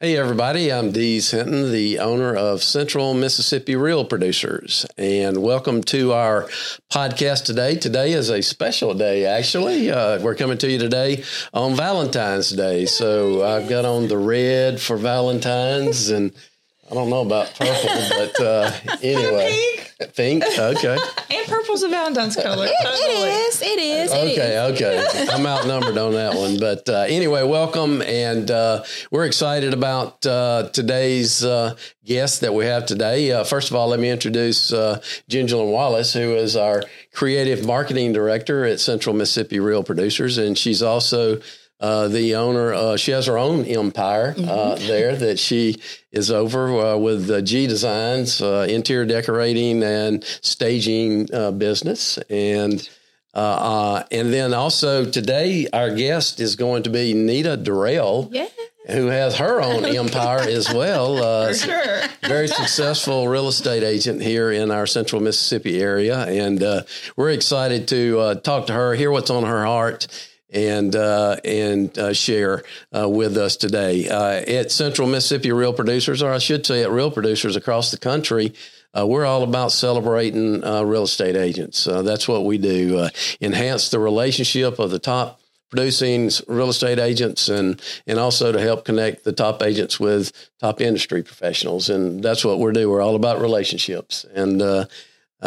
Hey, everybody. I'm Dees Hinton, the owner of Central Mississippi Real Producers, and welcome to our podcast today. Today is a special day, actually. Uh, we're coming to you today on Valentine's Day. So I've got on the red for Valentine's, and I don't know about purple, but uh, anyway. Pink. Pink, okay. And purple's a Valentine's color. It is. It is. It is. Okay, okay. I'm outnumbered on that one. But uh, anyway, welcome. And uh, we're excited about uh, today's uh, guest that we have today. Uh, first of all, let me introduce uh, Gingerlyn Wallace, who is our creative marketing director at Central Mississippi Real Producers. And she's also uh, the owner, uh, she has her own empire uh, mm-hmm. there that she is over uh, with G Designs, uh, interior decorating and staging business, and and then also today our guest is going to be Nita Durrell. Yeah. Who has her own empire as well? Uh, sure. Very successful real estate agent here in our central Mississippi area. And uh, we're excited to uh, talk to her, hear what's on her heart, and uh, and uh, share uh, with us today uh, at Central Mississippi Real Producers, or I should say at Real Producers across the country. Uh, we're all about celebrating uh, real estate agents. that's what we do. enhance the relationship of the top producing real estate agents, and and also to help connect the top agents with top industry professionals. And that's what we do. We're all about relationships and.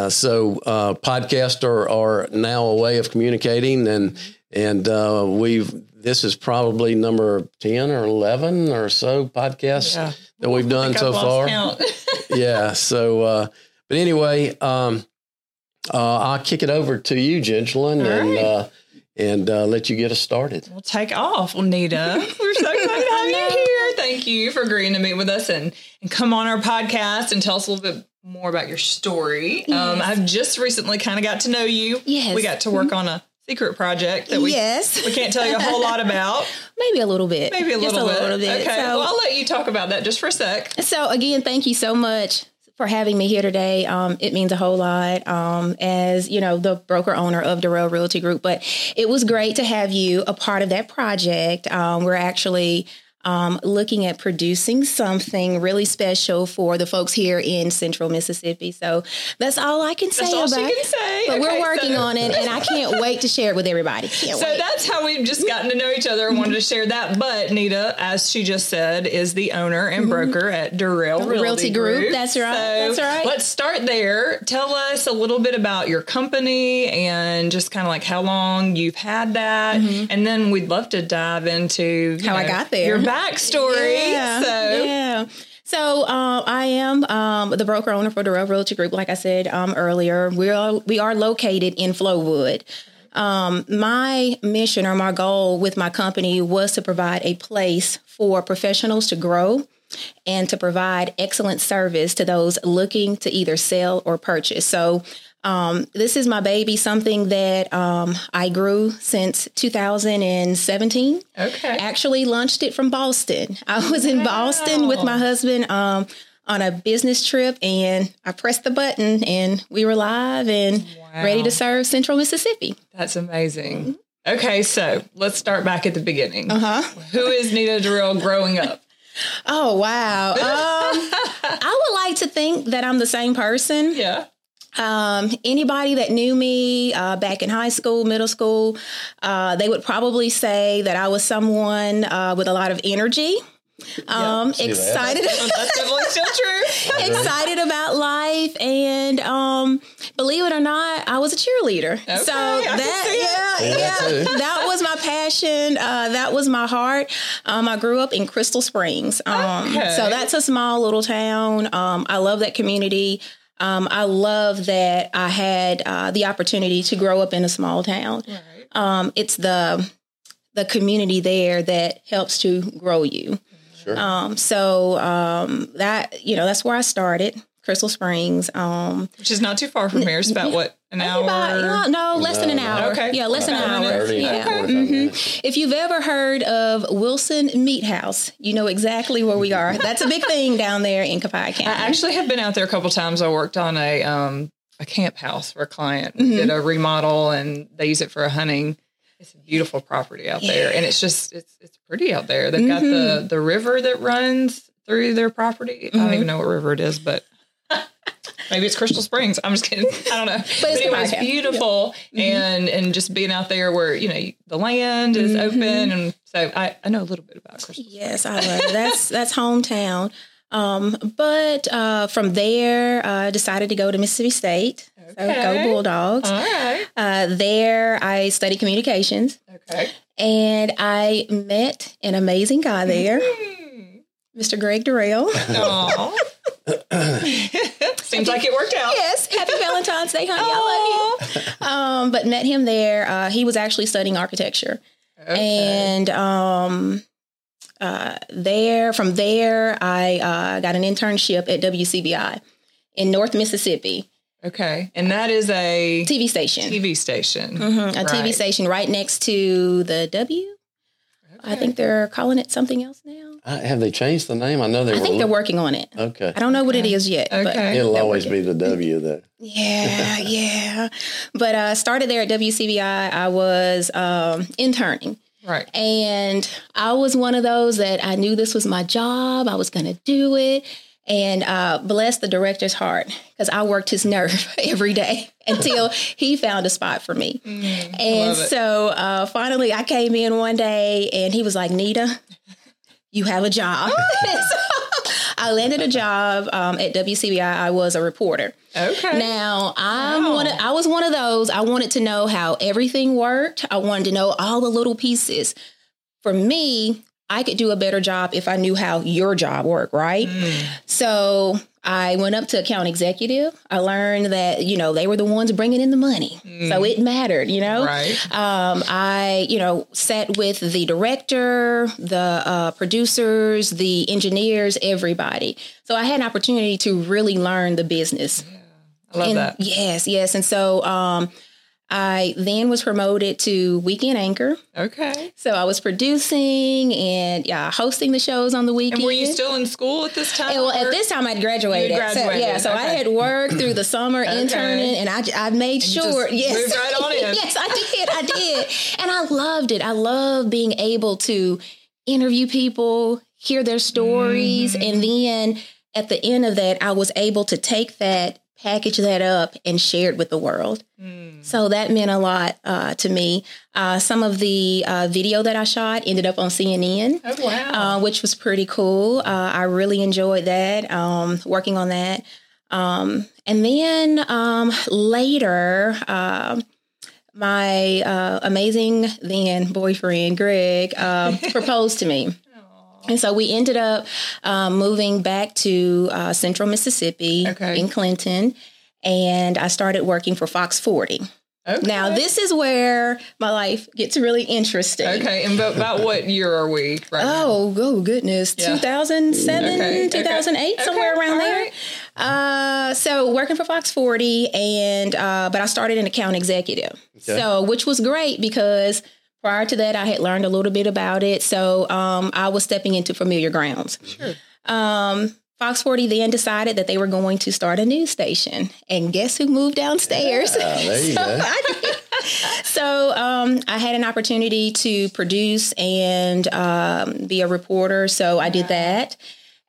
So podcasts are, are now a way of communicating, and and uh, we've this is probably number ten or eleven or so podcasts yeah. that we've done so far. yeah. So, uh, but anyway, um, uh, I'll kick it over to you, Gingerlyn, and right. Uh, and let you get us started. We'll take off, well, Nita. We're so excited to have you here. Thank you for agreeing to meet with us and and come on our podcast and tell us a little bit more about your story. Um, yes. Um, I've just recently kind of got to know you. Yes. We got to work mm-hmm. on a secret project that we yes. we can't tell you a whole lot about. Maybe a little bit. Maybe a little, bit. a little bit. Okay. So, well, I'll let you talk about that just for a sec. So again, thank you so much for having me here today. Um, it means a whole lot um, as, you know, the broker owner of Durrell Realty Group. But it was great to have you a part of that project. Um, we're actually um, looking at producing something really special for the folks here in Central Mississippi. So that's all I can say that's all about she can say. But okay, we're working so. on it, and I can't wait to share it with everybody. Can't so wait. that's how we've just gotten to know each other and wanted to share that. But Nita, as she just said, is the owner and mm-hmm. broker at Durrell Realty, Realty Group. Group. That's right. So that's right. Let's start there. Tell us a little bit about your company and just kind of like how long you've had that, mm-hmm. and then we'd love to dive into how know, I got there, backstory. Yeah. So yeah. So uh, I am um, the broker owner for the Durrell Realty Group. Like I said um, earlier, we are we are located in Flowood. Um, my mission or my goal with my company was to provide a place for professionals to grow and to provide excellent service to those looking to either sell or purchase. So um, this is my baby, something that um, I grew since 2017. Okay. Actually, launched it from Boston. I was in. Boston with my husband um, on a business trip, and I pressed the button, and we were live and wow. ready to serve Central Mississippi. That's amazing. Mm-hmm. Okay, so let's start back at the beginning. Uh huh. Who is Nita Durrell growing up? Oh wow! Um, I would like to think that I'm the same person. Yeah. Um, anybody that knew me uh, back in high school, middle school, uh, they would probably say that I was someone uh, with a lot of energy. Um, yep, excited. That. That's definitely still true. excited about life, and um, believe it or not, I was a cheerleader. Okay, so that, yeah, yeah, that was my passion. Uh, that was my heart. Um, I grew up in Crystal Springs, um, okay. so that's a small little town. Um, I love that community. Um, I love that I had uh, the opportunity to grow up in a small town. Right. Um, it's the the community there that helps to grow you. Sure. Um, so um, that you know that's where I started. Crystal Springs, um, which is not too far from here. It's about what an hour? About, no, less than an hour. Okay, yeah, less than an hour. 30, yeah. Okay. Mm-hmm. If you've ever heard of Wilson Meat House, you know exactly where we are. That's a big thing down there in Copiah County. I actually have been out there a couple times. I worked on a um, a camp house for a client. Mm-hmm. Did a remodel, and they use it for a hunting It's a beautiful property out yeah. there, and it's just it's it's pretty out there. They've mm-hmm. got the mm-hmm. the river that runs through their property. Mm-hmm. I don't mm-hmm. even know what river it is, but maybe it's Crystal Springs. I'm just kidding. I don't know. but, but anyway, it's beautiful, yeah. mm-hmm. and and just being out there where you know the land is mm-hmm. open, and so I, I know a little bit about Crystal. Yes, I love it. That's that's hometown. Um, but uh, from there, I uh, decided to go to Mississippi State. Okay. So go Bulldogs. All right. Uh, there, I studied communications. Okay. And I met an amazing guy there, Mr. Greg Durrell. Seems like it worked out. Yes. Happy Valentine's Day, honey. I love you. Um, but met him there. Uh, he was actually studying architecture. Okay. And um, uh, there, from there, I uh, got an internship at WCBI in North Mississippi. Okay, and that is a TV station. TV station, mm-hmm. a right. TV station right next to the W. Okay. I think they're calling it something else now. Uh, have they changed the name? I know they. I think they're working on it. Okay. I don't know what it is yet. Okay. It'll always working. be the W though. Yeah, yeah. But I uh, started there at WCBI. I was um, interning. Right. And I was one of those that I knew this was my job. I was going to do it. And uh, bless the director's heart because I worked his nerve every day until he found a spot for me. Mm, and so uh, finally, I came in one day and he was like, Nita, you have a job. so I landed a job um, at WCBI. I was a reporter. Okay. Now I'm wow. one. Of, I was one of those. I wanted to know how everything worked. I wanted to know all the little pieces. For me, I could do a better job if I knew how your job worked, right? Mm. So I went up to account executive. I learned that, you know, they were the ones bringing in the money. Mm. So it mattered, you know? Right. Um, I, you know, sat with the director, the uh, producers, the engineers, everybody. So I had an opportunity to really learn the business. Yeah. I love and, that. Yes, yes. And so, um, I then was promoted to weekend anchor. Okay. So I was producing and yeah, hosting the shows on the weekend. And were you still in school at this time? And, well, at this time I'd graduated. graduated. So, yeah, so okay. I had worked through the summer okay. interning, and I, I made and sure. yes, right yes, I did. I did, and I loved it. I love being able to interview people, hear their stories, mm-hmm. and then at the end of that, I was able to take that package that up and share it with the world. Mm. So that meant a lot uh, to me. Uh, some of the uh, video that I shot ended up on CNN, oh, wow. Uh, which was pretty cool. Uh, I really enjoyed that, um, working on that. Um, and then um, later, um, my uh, amazing then boyfriend, Greg, proposed to me. And so we ended up um, moving back to uh, central Mississippi okay. in Clinton, and I started working for Fox 40. Okay. Now, this is where my life gets really interesting. Okay. And about, about what year are we right Oh, now? oh goodness. Yeah. 2007, okay. 2008, okay. somewhere around All there. Right. Uh, so working for Fox 40 and, uh, but I started an account executive. So, which was great because Prior to that, I had learned a little bit about it, so um, I was stepping into familiar grounds. Sure. Um, Fox 40 then decided that they were going to start a news station. And guess who moved downstairs? Yeah, there you so go. I, so um, I had an opportunity to produce and um, be a reporter. So I did that.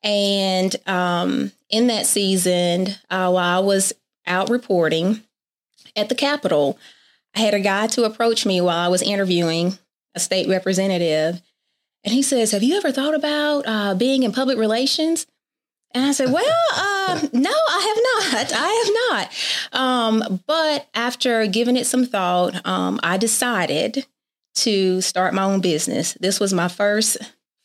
And um, in that season, uh, while I was out reporting at the Capitol, I had a guy to approach me while I was interviewing a state representative. And he says, Have you ever thought about uh, being in public relations? And I said, Well, uh, no, I have not. I have not. Um, but after giving it some thought, um, I decided to start my own business. This was my first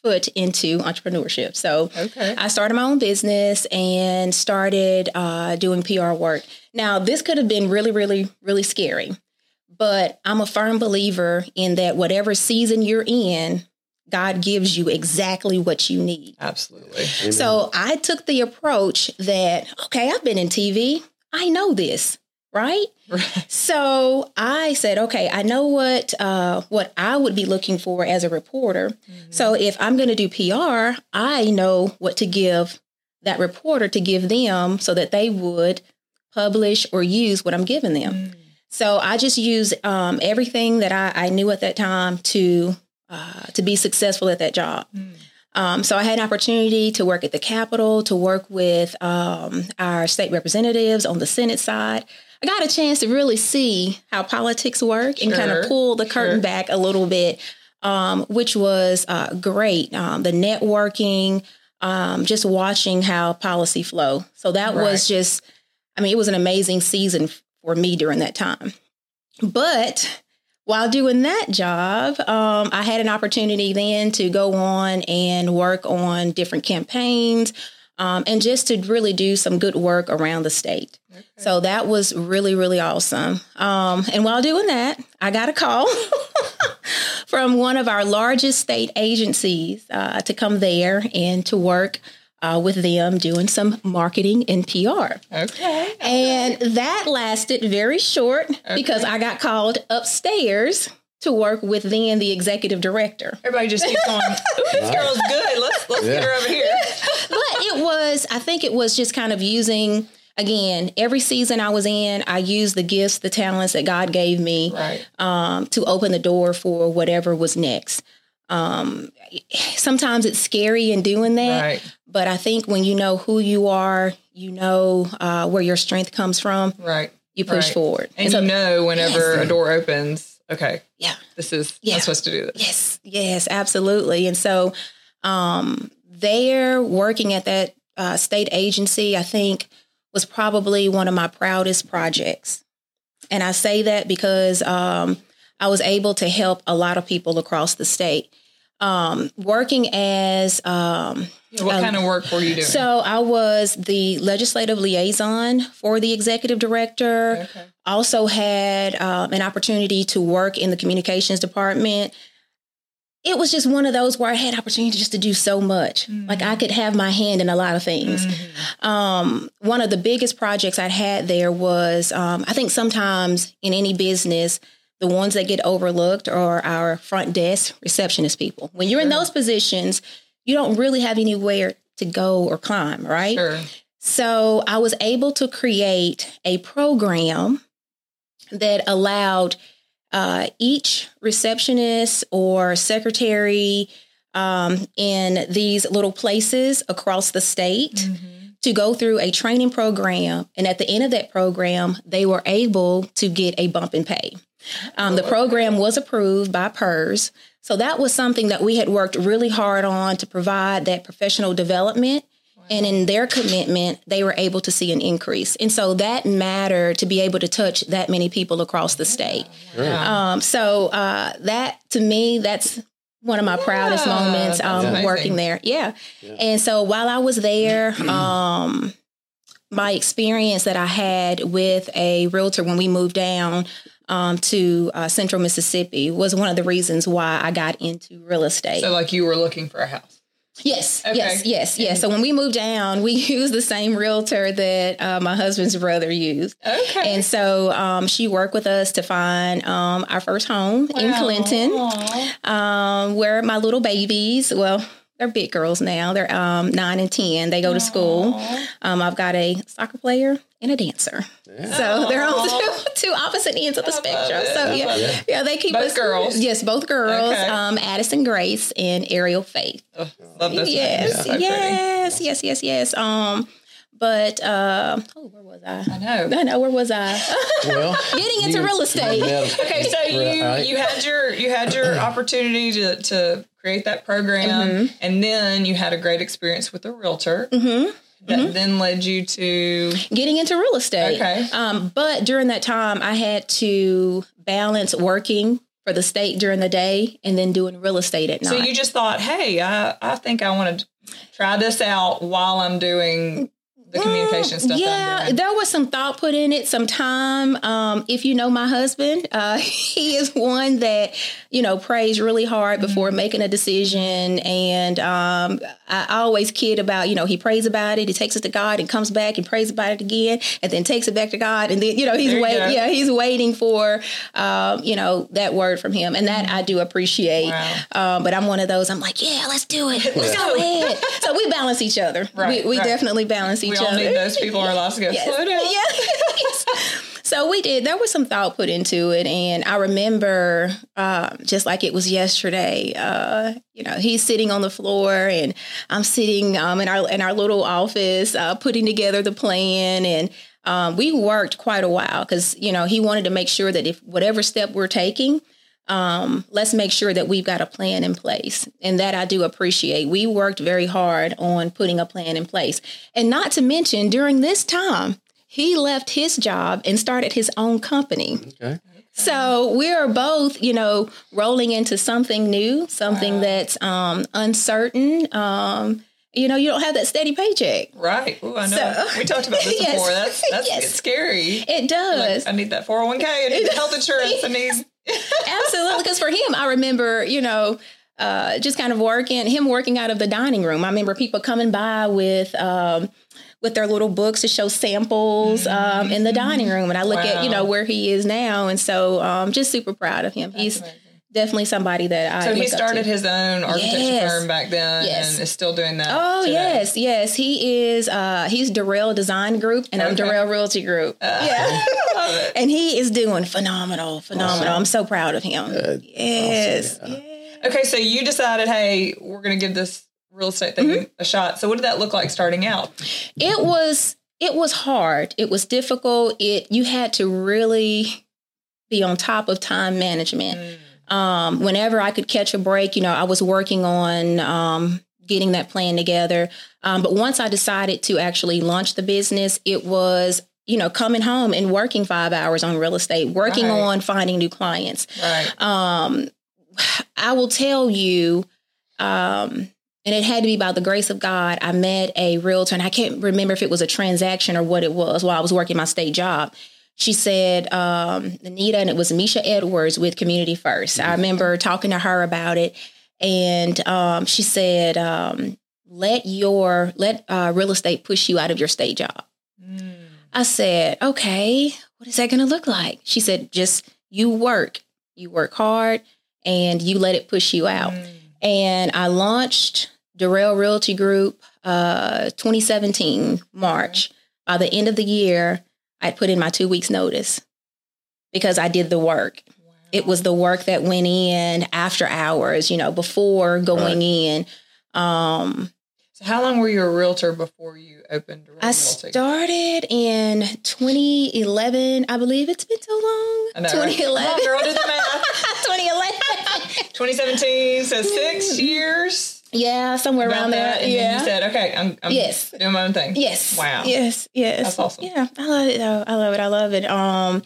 foot into entrepreneurship. So okay. I started my own business and started uh, doing PR work. Now, this could have been really, really, really scary but I'm a firm believer in that whatever season you're in, God gives you exactly what you need. Absolutely. Amen. So I took the approach that, okay, I've been in TV. I know this, right? right. So I said, okay, I know what uh, what I would be looking for as a reporter. Mm-hmm. So if I'm going to do PR, I know what to give that reporter to give them so that they would publish or use what I'm giving them. Mm-hmm. So I just used um, everything that I, I, knew at that time to uh, to be successful at that job. Mm. Um, so I had an opportunity to work at the Capitol, to work with um, our state representatives on the Senate side. I got a chance to really see how politics work and kind of pull the curtain sure. back a little bit, um, which was uh, great. Um, the networking, um, just watching how policy flow. So that right. was just, I mean, it was an amazing season for me during that time. But while doing that job, um, I had an opportunity then to go on and work on different campaigns um, and just to really do some good work around the state. Okay. So that was really, really awesome. Um, and while doing that, I got a call from one of our largest state agencies uh, to come there and to work uh, with them doing some marketing and PR. Okay. And that lasted very short okay. because I got called upstairs to work with then the executive director. Everybody just keeps going, this girl's good. Let's let's yeah. get her over here. but it was, I think it was just kind of using again, every season I was in, I used the gifts, the talents that God gave me right. um, to open the door for whatever was next. Um, sometimes it's scary in doing that, right. but I think when you know who you are, you know uh, where your strength comes from. Right. You push right. forward, and, and so, you know whenever yes. a door opens. Okay. Yeah. This is. Yeah. I'm supposed to do this. Yes. Yes. Absolutely. And so, um, they're working at that uh, state agency. I think was probably one of my proudest projects, and I say that because um, I was able to help a lot of people across the state. Um, working as um, what kind of work were you doing? So I was the legislative liaison for the executive director. Okay. Also had um, an opportunity to work in the communications department. It was just one of those where I had opportunity just to do so much. Mm-hmm. Like I could have my hand in a lot of things. Mm-hmm. Um, one of the biggest projects I had there was um, I think sometimes in any business the ones that get overlooked are our front desk receptionist people. When you're sure. in those positions, you don't really have anywhere to go or climb, right? Sure. So I was able to create a program that allowed uh, each receptionist or secretary um, in these little places across the state mm-hmm. to go through a training program. And at the end of that program, they were able to get a bump in pay. Um, the program was approved by PERS. So that was something that we had worked really hard on to provide that professional development. And in their commitment, they were able to see an increase. And so that mattered to be able to touch that many people across the state. Yeah. Um, so uh, that, to me, that's one of my yeah, proudest moments um, working there. Yeah. yeah. And so while I was there, um, my experience that I had with a realtor when we moved down um, to uh, Central Mississippi was one of the reasons why I got into real estate. So, like, you were looking for a house. Yes, okay. yes, yes, yes. So when we moved down, we used the same realtor that uh, my husband's brother used. Okay. And so um, she worked with us to find um, our first home wow. in Clinton, um, where my little babies, well, they're big girls now. They're um, nine and ten. They go Aww. to school. Um, I've got a soccer player and a dancer. Yeah. So they're on two, two opposite ends of the spectrum. So yeah, yeah, yeah, they keep both us girls. Yes, both girls. Okay. Um, Addison Grace and Ariel Faith. Oh, love this. Yes, yeah. yes, yes, yes, yes. Um, but uh, oh, where was I? I know. I know. Where was I? well, getting into real estate. okay, so you you had your you had your opportunity to to create that program, mm-hmm. and then you had a great experience with a realtor. Mm-hmm. That mm-hmm. then led you to getting into real estate. Okay. Um, but during that time, I had to balance working for the state during the day and then doing real estate at night. So you just thought, hey, I, I think I want to try this out while I'm doing the communication stuff. Yeah, there was some thought put in it, some time. Um, if you know my husband, uh, he is one that you know prays really hard before mm-hmm. making a decision, and um, I, always kid about you know he prays about it, he takes it to God, and comes back and prays about it again, and then takes it back to God, and then you know he's waiting. Yeah, he's waiting for um, you know that word from him, and that mm-hmm. I do appreciate. Wow. Um, but I'm one of those. I'm like, yeah, let's do it. Let's go ahead. So we balance each other. Right, we, we right. definitely balance each we all need those people in our lives to go, yes. slow down. Yes. So we did. There was some thought put into it, and I remember um, just like it was yesterday. Uh, you know, he's sitting on the floor, and I'm sitting um, in our in our little office, uh, putting together the plan, and um, we worked quite a while because you know he wanted to make sure that if whatever step we're taking. Um, let's make sure that we've got a plan in place. And that I do appreciate. We worked very hard on putting a plan in place. And not to mention, during this time, he left his job and started his own company. Okay. So we are both, you know, rolling into something new, something Wow. that's um, uncertain. Um, you know, you don't have that steady paycheck. Right. Ooh, I know. So- we talked about this Yes. before. That's that's Yes. scary. It Like, does. I need that 401k. I need health insurance. I need Absolutely. Because for him, I remember, you know, uh, just kind of working, him working out of the dining room. I remember people coming by with, um, with their little books to show samples um, in the dining room, and I look at you know where he is now, and so um, just super proud of him. He's amazing. Definitely somebody that I So he look to. started his own architecture Yes. firm back then Yes. and is still doing that. Oh today. yes, yes. He is. Uh, he's Durrell Design Group, and I'm Okay. Durrell Realty Group. yeah, I love it. and he is doing phenomenal, phenomenal. I'm so proud of him. yes. Awesome. yeah. Okay, so you decided, hey, we're going to give this real estate thing Mm-hmm. a shot. So what did that look like starting out? It was. It was hard. It was difficult. It you had to really be on top of time management. Um, whenever I could catch a break, you know, I was working on um, getting that plan together. Um, but once I decided to actually launch the business, it was, you know, coming home and working five hours on real estate, working Right. on finding new clients. Right. Um, I will tell you, um, and it had to be by the grace of God. I met a realtor, and I can't remember if it was a transaction or what it was while I was working my state job. She said, um, Anita, and it was Misha Edwards with Community 1st I remember talking to her about it, and um, she said, um, "Let your let uh, real estate push you out of your state job." Mm. I said, okay, what is that going to look like? She said, just you work, you work hard, and you let it push you out. Mm. And I launched Durrell Realty Group uh, 2017 March. By the end of the year, I put in my two weeks notice because I did the work. Wow. It was the work that went in after hours, you know, before going in. Um, So how long were you a realtor before you opened Real I started in 2011. I believe it's been so long. I know, right? 2011. Come on, girl, do the math. 2011. 2017, so six years yeah, somewhere about around there. And yeah. then you said, okay, I'm, I'm Yes. doing my own thing. yes. Wow. Yes. Yes. That's awesome. Yeah, I love it. Though. I love it. I love it. Um,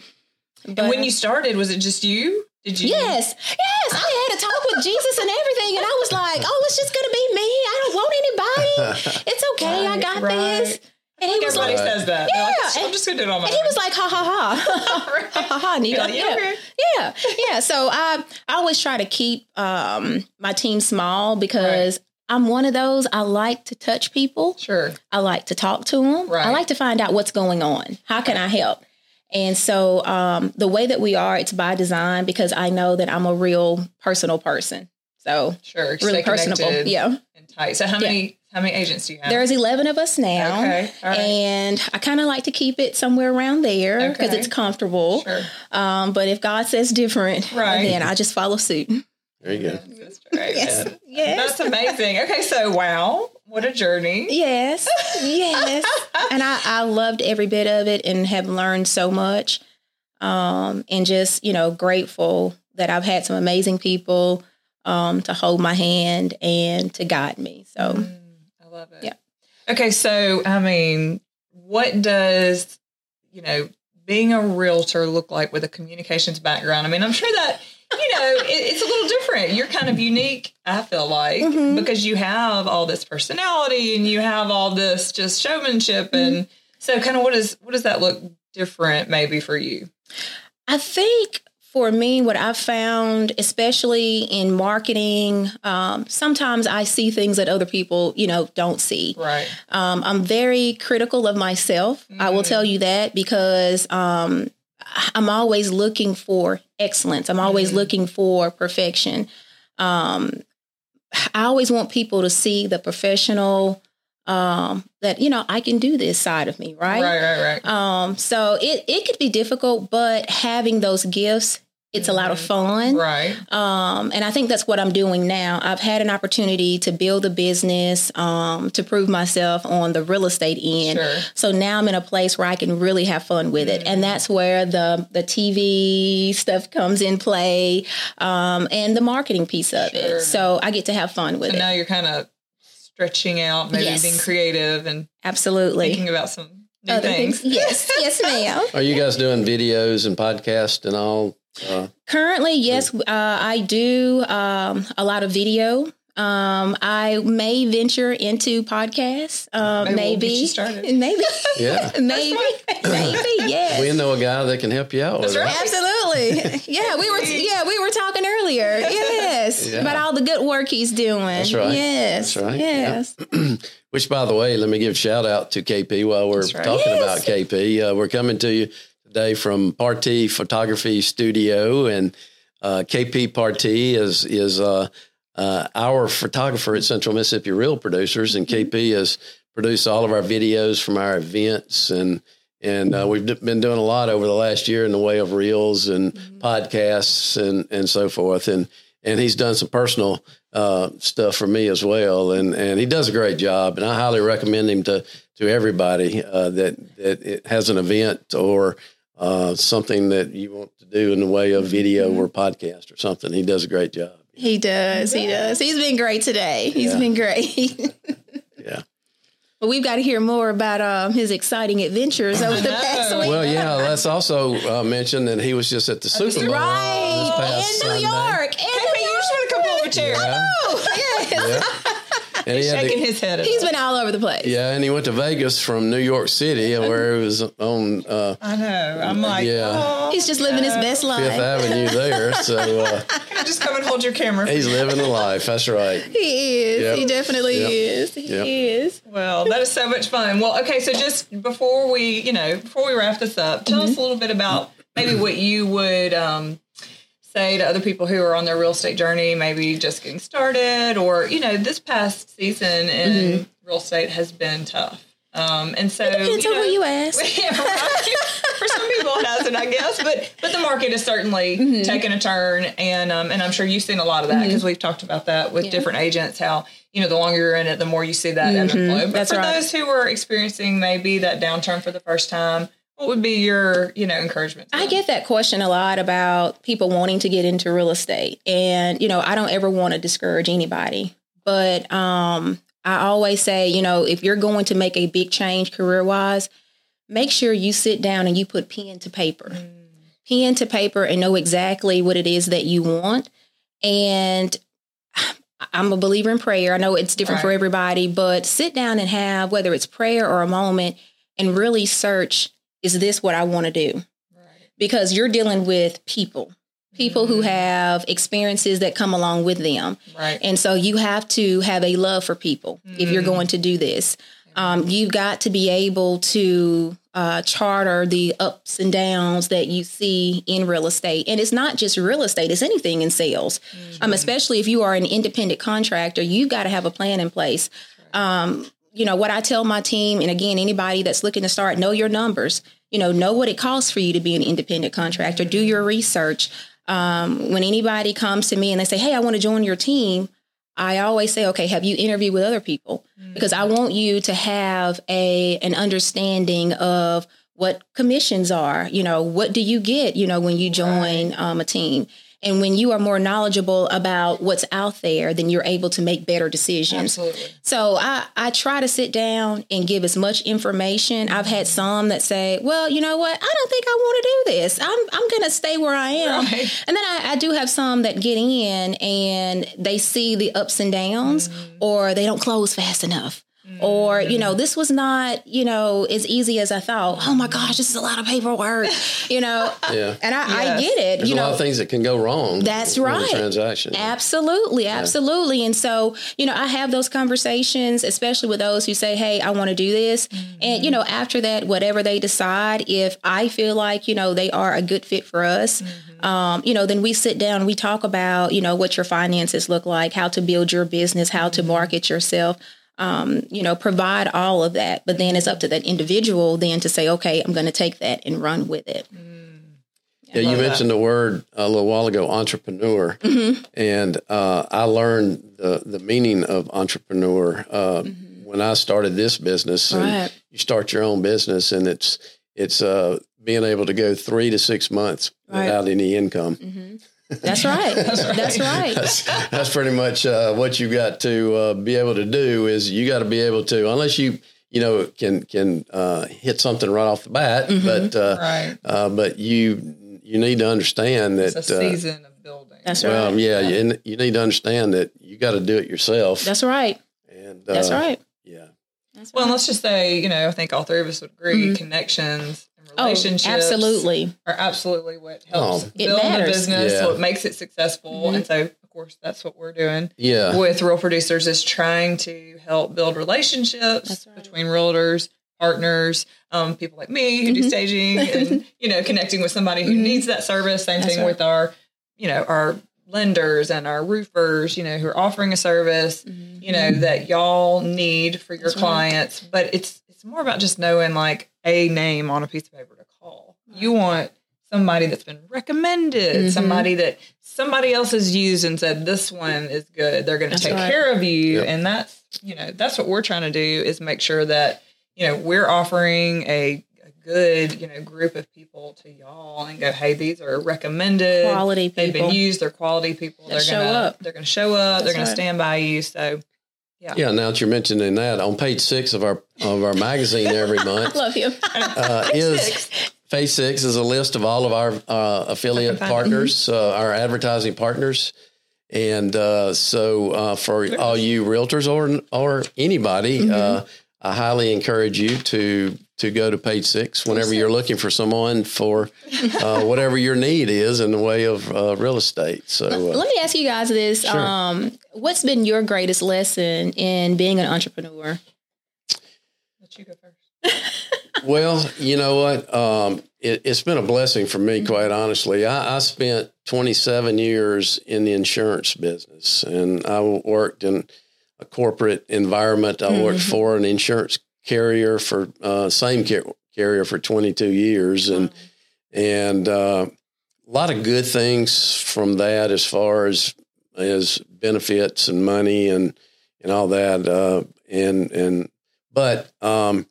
but And when you started, was it just you? Did you? Yes, yes, I had a talk with Jesus and everything, and I was like, "Oh, it's just gonna be me. I don't want anybody. It's okay. I got right. this." And he was Everybody like, says that. They're like, Yeah, I'm just going to do it on my And he was like, ha ha ha, ha ha ha, Nita. You're like, yeah, yeah, okay. yeah, yeah. So I, I always try to keep um, my team small because I'm one of those. I like to touch people. Sure. I like to talk to them. Right. I like to find out what's going on. How can I help? And so um, the way that we are, it's by design because I know that I'm a real personal person. So Sure. really personable. Yeah. And tight. So how many how many agents do you have? There's 11 of us now. Okay. All right. And I kind of like to keep it somewhere around there because Okay. it's comfortable. Sure. Um, but if God says different, Right. then I just follow suit. There you go. That's right. Yes. Yeah. Yes. That's amazing. Okay, so wow, what a journey. Yes. Yes. and I, I loved every bit of it and have learned so much. Um, and just, you know, grateful that I've had some amazing people um, to hold my hand and to guide me. So, Mm, I love it. Yeah. Okay, so I mean, what does you know being a realtor look like with a communications background? I mean, I'm sure that you know it, it's a little different. You're kind of unique, I feel like, Mhm. because you have all this personality and you have all this just showmanship, and so kind of what is what does that look different maybe for you? I think for me, what I've found, especially in marketing, um, sometimes I see things that other people, you know, don't see. Right. Um, I'm very critical of myself. I will Mm. tell you that because um, I'm always looking for excellence. I'm always Mm. looking for perfection. Um, I always want people to see the professional um, that you know I can do this side of me, right? Right, right, right. Um, so it it could be difficult, but having those gifts, it's a lot of fun. Right. Um, and I think that's what I'm doing now. I've had an opportunity to build a business, um, to prove myself on the real estate end. Sure. So now I'm in a place where I can really have fun with it, and that's where the the TV stuff comes in play, um, and the marketing piece of Sure. it. So I get to have fun with So it. now you're kind of stretching out, maybe Yes. being creative and Absolutely. thinking about some new Other things. things. Yes, yes, ma'am. Are you guys doing videos and podcasts and all? Uh, Currently, yes, uh, I do um, a lot of video. Um, I may venture into podcasts. Uh, Maybe we'll maybe, get you started. maybe, yeah. maybe, maybe. Yes. We know a guy that can help you out with That's that. Absolutely. Yeah, we were yeah, we were talking earlier. Yes. Yeah. About all the good work he's doing. That's right. Yes. That's right. Yes. Which, by the way, let me give a shout out to KP while we're right. talking Yes. about KP. Uh, we're coming to you today from Party Photography Studio, and uh, KP Party is is uh, uh, our photographer at Central Mississippi Real Producers, and KP has produced all of our videos from our events and. And uh, we've d- been doing a lot over the last year in the way of reels and podcasts and, and so forth. And and he's done some personal uh, stuff for me as well. And and he does a great job. And I highly recommend him to to everybody uh, that that it has an event or uh, something that you want to do in the way of video or podcast or something. He does a great job. He does. He does. He's been great today. He's Yeah. been great. Yeah. But we've got to hear more about um, his exciting adventures over the past week. Well, yeah. Let's also uh, mention that he was just at the Super Bowl right. this past In New Sunday. York. In Hey, New you just want to come pull up a chair. Yeah. York. Yes. Yeah. And he had to- Shaking his head. at He's us. been all over the place. Yeah, and he went to Vegas from New York City, where he was on uh, I know. I'm like, Yeah. oh, He's just living his best life. Fifth. Avenue there. So uh, can I just come and hold your camera? he's living a life. That's right. He is. Yep. He definitely Yep. is. He Yep. is. Well, that is so much fun. Well, okay, so just before we, you know, before we wrap this up, tell us a little bit about maybe what you would um, say to other people who are on their real estate journey, maybe just getting started, or you know, this past season in real estate has been tough. Um, and so Depends you on know, who you ask. yeah. For some people, it hasn't, I guess, but but the market is certainly taking a turn, and um, and I'm sure you've seen a lot of that because we've talked about that with different agents. How you know the longer you're in it, the more you see that ebb and flow. But That's for right. those who are experiencing maybe that downturn for the first time, what would be your you know encouragement? I get that question a lot about people wanting to get into real estate. And, you know, I don't ever want to discourage anybody. But um, I always say, you know, if you're going to make a big change career wise, make sure you sit down and you put pen to paper. Pen to paper and know exactly what it is that you want. And I'm a believer in prayer. I know it's different for everybody, but sit down and have, whether it's prayer or a moment, and really search is this what I want to do? because you're dealing with people, people who have experiences that come along with them. right. And so you have to have a love for people if you're going to do this. Um, you've got to be able to uh, charter the ups and downs that you see in real estate. And it's not just real estate, it's anything in sales. Um, especially if you are an independent contractor, you've got to have a plan in place. Um, you know, what I tell my team, and again, anybody that's looking to start, know your numbers. You know, know what it costs for you to be an independent contractor. Do your research. Um, when anybody comes to me and they say, "Hey, I want to join your team," I always say, "Okay, have you interviewed with other people?" Because I want you to have a an understanding of what commissions are. You know, what do you get? You know, when you join um, a team. And when you are more knowledgeable about what's out there, then you're able to make better decisions. Absolutely. So I, I try to sit down and give as much information. I've had some that say, well, you know what? I don't think I want to do this. I'm, I'm going to stay where I am. Right. And then I, I do have some that get in and they see the ups and downs mm-hmm. or they don't close fast enough. Or, you know, mm-hmm. this was not, you know, as easy as I thought. Oh my gosh, this is a lot of paperwork, you know. Yeah. And I, I get it. There's you a know, lot of things that can go wrong. That's right. transaction. Absolutely, absolutely. And so, you know, I have those conversations, especially with those who say, Hey, I want to do this. And, you mm-hmm. know, after that, whatever they decide, if I feel like, you know, they are a good fit for us, mm-hmm. um, you know, then we sit down, we talk about, you know, what your finances look like, how to build your business, how to market yourself. Um, you know, provide all of that. But then it's up to that individual then to say, okay, I'm going to take that and run with it. Yeah, you that. mentioned the word a little while ago, entrepreneur, Mm-hmm. and uh, I learned the the meaning of entrepreneur uh, when I started this business. And Mm-hmm. Right. You start your own business, and it's it's uh, being able to go three to six months Right. without any income. That's right. That's right. That's that's pretty much uh, what you got to uh, be able to do. Is you got to be able to, unless you you know can can uh, hit something right off the bat, Mm-hmm. but uh, Right. uh, but you you need to understand that. It's a uh, season of building. That's well, right. yeah, You, you need to understand that you got to do it yourself. That's right. and That's right. Yeah, That's well, and right. let's just say, you know, I think all three of us would agree connections and Oh, absolutely. are absolutely what oh. helps Oh. It build the matters. business, Yeah. what makes it successful. And mm-hmm. so, of course, that's what we're doing yeah, with Real Producers is trying to help build relationships right. between realtors, partners, um, people like me who do mm-hmm. staging and, you know, connecting with somebody who mm-hmm. needs that service. Same That's thing right. with our, you know, our lenders and our roofers, you know, who are offering a service, you know, that y'all need for your That's right. clients. But it's it's more about just knowing like a name on a piece of paper to call. You want somebody that's been recommended, Mhm. somebody that somebody else has used and said this one is good. They're going to take right. care of you, Yep. and that's you know that's what we're trying to do is make sure that you know we're offering a, a good you know group of people to y'all and go, hey, these are recommended. Quality people. They've been used. They're quality people. That they're show gonna up. they're gonna show up. they're gonna right. stand by you. So yeah. Yeah. Now that you're mentioning that, on page six of our of our magazine every month Love you. uh, is six. Page six is a list of all of our uh, affiliate partners, uh, our advertising partners, and uh, so uh, for all you realtors or or anybody, uh, I highly encourage you to to go to page six whenever you're looking for someone for uh, whatever your need is in the way of uh, real estate. So uh, Let me ask you guys this. Sure. Um, what's been your greatest lesson in being an entrepreneur? Let you go first. Well, you know what? Um, it, it's been a blessing for me, quite honestly. I, I spent 27 years in the insurance business, and I worked in a corporate environment. I worked for an insurance carrier for uh, same car- carrier for 22 years, and and uh, a lot of good things from that as far as as benefits and money and and all that. Uh, and and but um,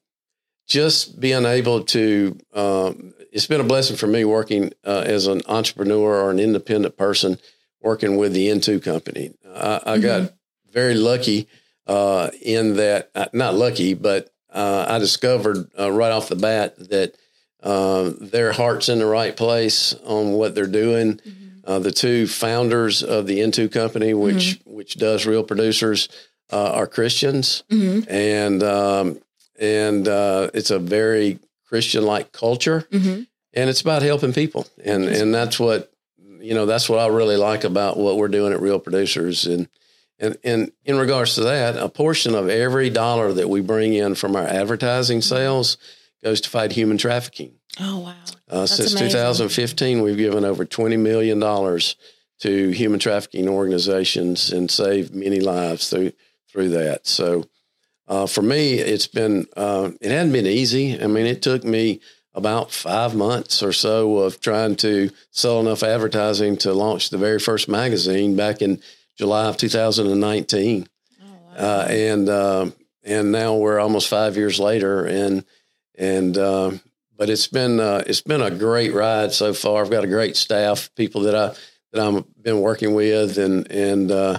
just being able to um, it's been a blessing for me working uh, as an entrepreneur or an independent person working with the N2 company. I, I got very lucky uh, in that, uh, not lucky, but uh, I discovered uh, right off the bat that uh, their heart's in the right place on what they're doing. Uh, the two founders of the N2 company, which which does real producers, uh, are Christians, Mm-hmm. and um, and uh, it's a very Christian like culture, Mm-hmm. and it's about helping people, and and that's what you know. That's what I really like about what we're doing at Real Producers, and and and in regards to that, a portion of every dollar that we bring in from our advertising sales goes to fight human trafficking. Oh wow. Uh, since amazing. 2015, we've given over 20 million dollars to human trafficking organizations and saved many lives through through that. So, uh, for me, it's been uh, it hadn't been easy. I mean, it took me about five months or so of trying to sell enough advertising to launch the very first magazine back in July of 2019 Oh wow. uh, and uh, and now we're almost five years later, and and uh, but it's been uh, it's been a great ride so far. I've got a great staff, people that I that I've been working with, and and uh,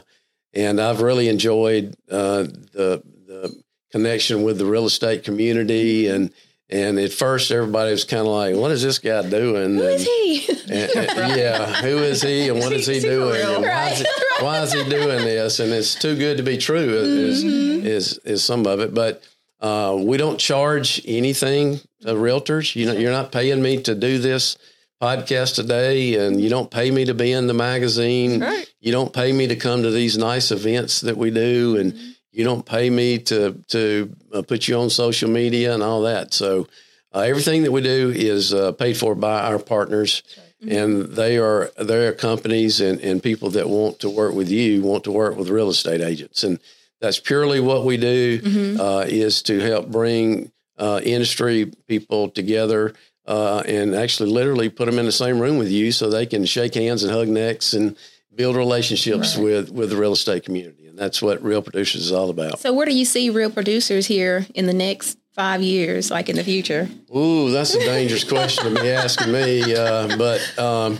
and I've really enjoyed uh, the the connection with the real estate community, and and at first everybody was kind of like, "What is this guy doing?" Who is And- he? and- and- yeah, who is he and what is he Is doing? And why, is he, why is he doing this? And it's too good to be true is is, is some of it. But uh, we don't charge anything to realtors. You know, you're not paying me to do this podcast today, and you don't pay me to be in the magazine. Right. You don't pay me to come to these nice events that we do, and you don't pay me to to uh, put you on social media and all that. So uh, everything that we do is uh, paid for by our partners, and they are they are companies and, and people that want to work with you, want to work with real estate agents, and that's purely what we do Mhm. uh, is to help bring uh, industry people together uh, and actually literally put them in the same room with you so they can shake hands and hug necks and build relationships Right. with with the real estate community. And that's what Real Producers is all about. So, where do you see real producers here in the next five years, like in the future? Ooh, that's a dangerous question to be asking me. Uh, but um,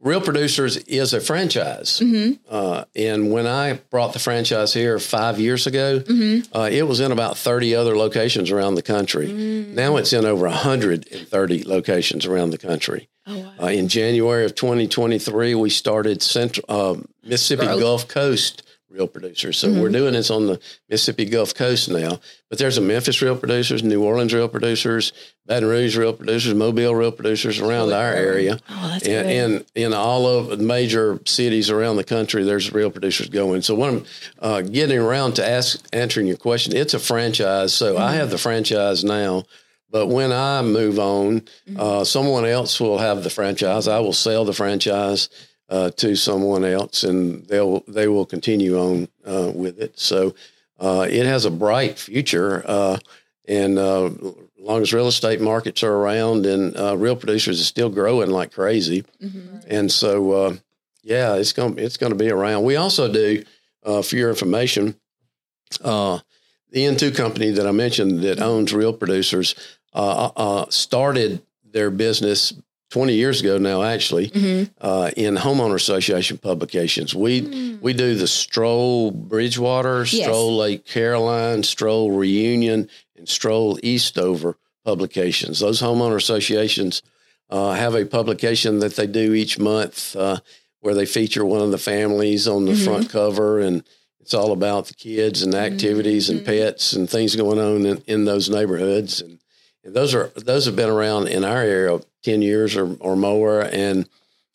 Real Producers is a franchise. Mm-hmm. Uh, and when I brought the franchise here five years ago, Mm-hmm. uh, it was in about 30 other locations around the country. Mm. Now it's in over 130 locations around the country. Oh, wow. Uh, in January of 2023, we started Central uh, Mississippi Growth. Gulf Coast Real Producers. So Mm-hmm. we're doing this on the Mississippi Gulf Coast now. But there's a Memphis Real Producers, New Orleans Real Producers, Baton Rouge Real Producers, Mobile Real Producers around our area. Oh, that's And, and in all of the major cities around the country, there's real producers going. So when I'm uh, getting around to ask answering your question, it's a franchise. So I have the franchise now, but when I move on, uh, someone else will have the franchise. I will sell the franchise uh, to someone else, and they'll they will continue on uh, with it. So uh, it has a bright future. Uh, and uh, as long as real estate markets are around and uh, real producers is still growing like crazy, Mhm. and so uh, yeah, it's going it's going to be around. We also do, uh, for your information, uh, the N2 company that I mentioned that owns real producers uh, uh, started their business 20 years ago now, actually, Mhm. uh, in homeowner association publications. We Mm. we do the Stroll Bridgewater, Yes. Stroll Lake Caroline, Stroll Reunion, and Stroll Eastover publications. Those homeowner associations uh, have a publication that they do each month uh, where they feature one of the families on the Mhm. front cover, and it's all about the kids and activities and Mhm. pets and things going on in, in those neighborhoods. And, and those are those have been around in our area ten years or, or more, and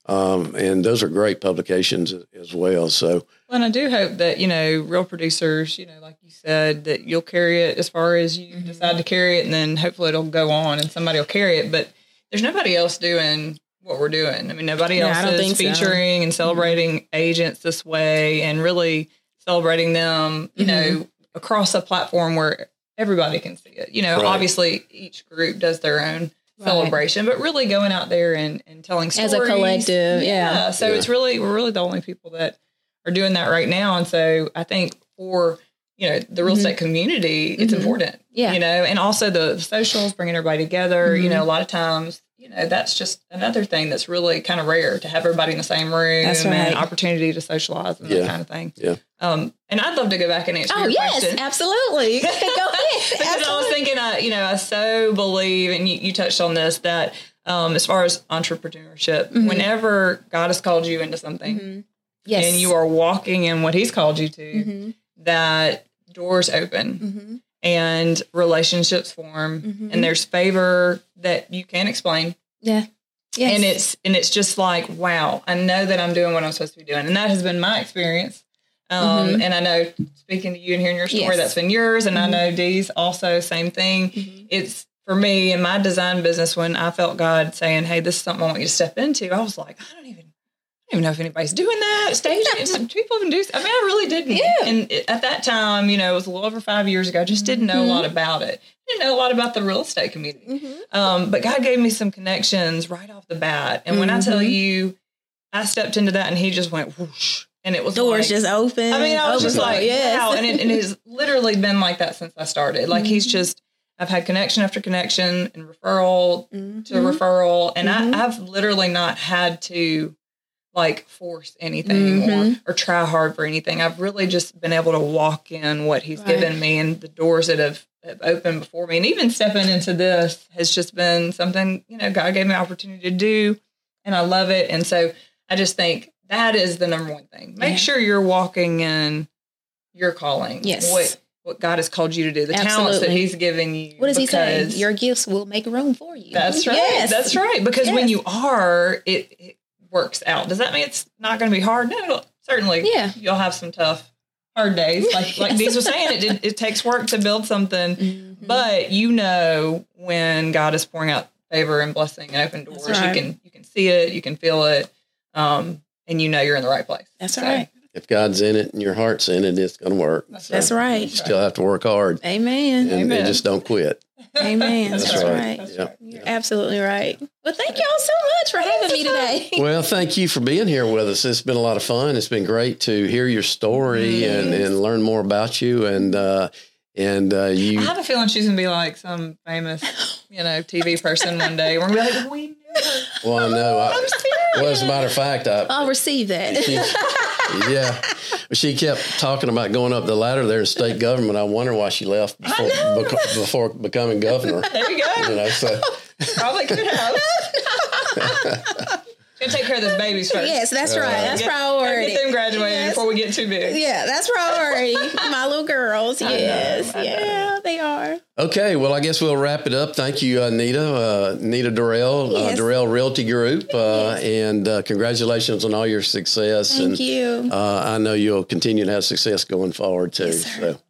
um, and those are great publications as well. So Well, and I do hope that, you know, real producers, you know, like you said, that you'll carry it as far as you Mhm. decide to carry it, and then hopefully it'll go on and somebody will carry it. But there's nobody else doing what we're doing. I mean, nobody No, else is think so. featuring and celebrating agents this way and really celebrating them, you know, across a platform where everybody can see it. You know, Right. obviously each group does their own Right. celebration, but really going out there and, and telling stories As a collective, yeah. So Yeah. it's really we're really the only people that are doing that right now. And so I think for you know the real Mhm. estate community, it's Mhm. important. Yeah. You know, and also the socials, bringing everybody together. You Mhm. know, a lot of times, you know, that's just another thing that's really kind of rare to have everybody in the same room That's right. and opportunity to socialize and Yeah. that kind of thing. Yeah. Um, and I'd love to go back and answer Oh your yes, question. absolutely. Go ahead. because I was thinking, I you know, I so believe, and you, you touched on this, that um, as far as entrepreneurship, Mhm. whenever God has called you into something Mhm. Yes, and you are walking in what He's called you to, Mhm. that doors open Mhm. And relationships form, Mhm. and there's favor that you can't explain. Yeah. Yes. And it's and it's just like, wow, I know that I'm doing what I'm supposed to be doing, and that has been my experience. Um, Mhm. And I know speaking to you and hearing your story, Yes. that's been yours, and I Mhm. know Dee's also same thing. Mhm. It's for me in my design business when I felt God saying, "Hey, this is something I want you to step into." I was like, I don't even. Even know if anybody's doing that. Stage people even do. I mean, I really didn't. Yeah. And at that time, you know, it was a little over five years ago. I just didn't know a Mhm. lot about it. I didn't know a lot about the real estate community. Mhm. Um, but God gave me some connections right off the bat. And when I tell Mhm. you, I stepped into that and he just went whoosh. And it was Doors like, just open. I mean, I was just like, yes. wow. And it, and has literally been like that since I started. Like he's Mhm. just, I've had connection after connection and referral to referral. And. I, I've literally not had to like force anything Mhm. or, or try hard for anything. I've really just been able to walk in what he's Right. given me and the doors that have, have opened before me. And even stepping into this has just been something, you know, God gave me an opportunity to do and I love it. And so I just think that is the number one thing. Make Yeah. sure you're walking in your calling. Yes. What what God has called you to do, the talents that He's given you. What does he say? Your gifts will make room for you. that's right. Yes. That's right. Because when you are, it, it works out. Does that mean it's not going to be hard? No, certainly. Yeah. You'll have some tough, hard days. Like like Yes. Deez was saying, it, it it takes work to build something, Mhm. but you know when God is pouring out favor and blessing and open doors, right. you can you can see it, you can feel it, um, and you know you're in the right place. That's So, right. if God's in it and your heart's in it, it's going to work. That's right. You still have to work hard Amen. and, and just don't quit. Amen. That's That's, right. right. That's Yeah. right. You're absolutely right. Well, thank y'all so much for having me today. Well, thank you for being here with us. It's been a lot of fun. It's been great to hear your story and, and learn more about you. And uh, and uh, I have a feeling she's gonna be like some famous, you know, TV person one day. We're gonna be like, we knew her. well, I know. I, I'm serious. well, as a matter of fact, I, I'll receive that. Yeah, she kept talking about going up the ladder there in state government. I wonder why she left before, beco- before becoming governor. There you go. You know, so Probably could have. Gonna take care of those babies first. yes, that's right. That's Get- priority. Get them graduated Yes. before we get too big. Yeah, that's priority. My little girls. Yes. Yeah, they are. okay. Well, I guess we'll wrap it up. Thank you, uh, Nita, uh, Nita Durrell, uh, Durrell Realty Group, uh, and uh, congratulations on all your success. Thank and, you. Uh, I know you'll continue to have success going forward too. Yes, sir. so,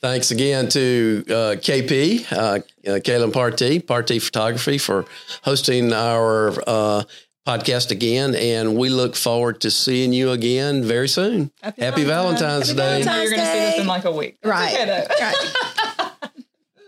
thanks again to uh, KP, uh, uh, Kaylin Partee, Partee Photography, for hosting our uh, podcast again, and we look forward to seeing you again very soon. Happy, Valentine's, Happy Day. Valentine's Day. You're gonna see this in like a week. Right. okay, though. right.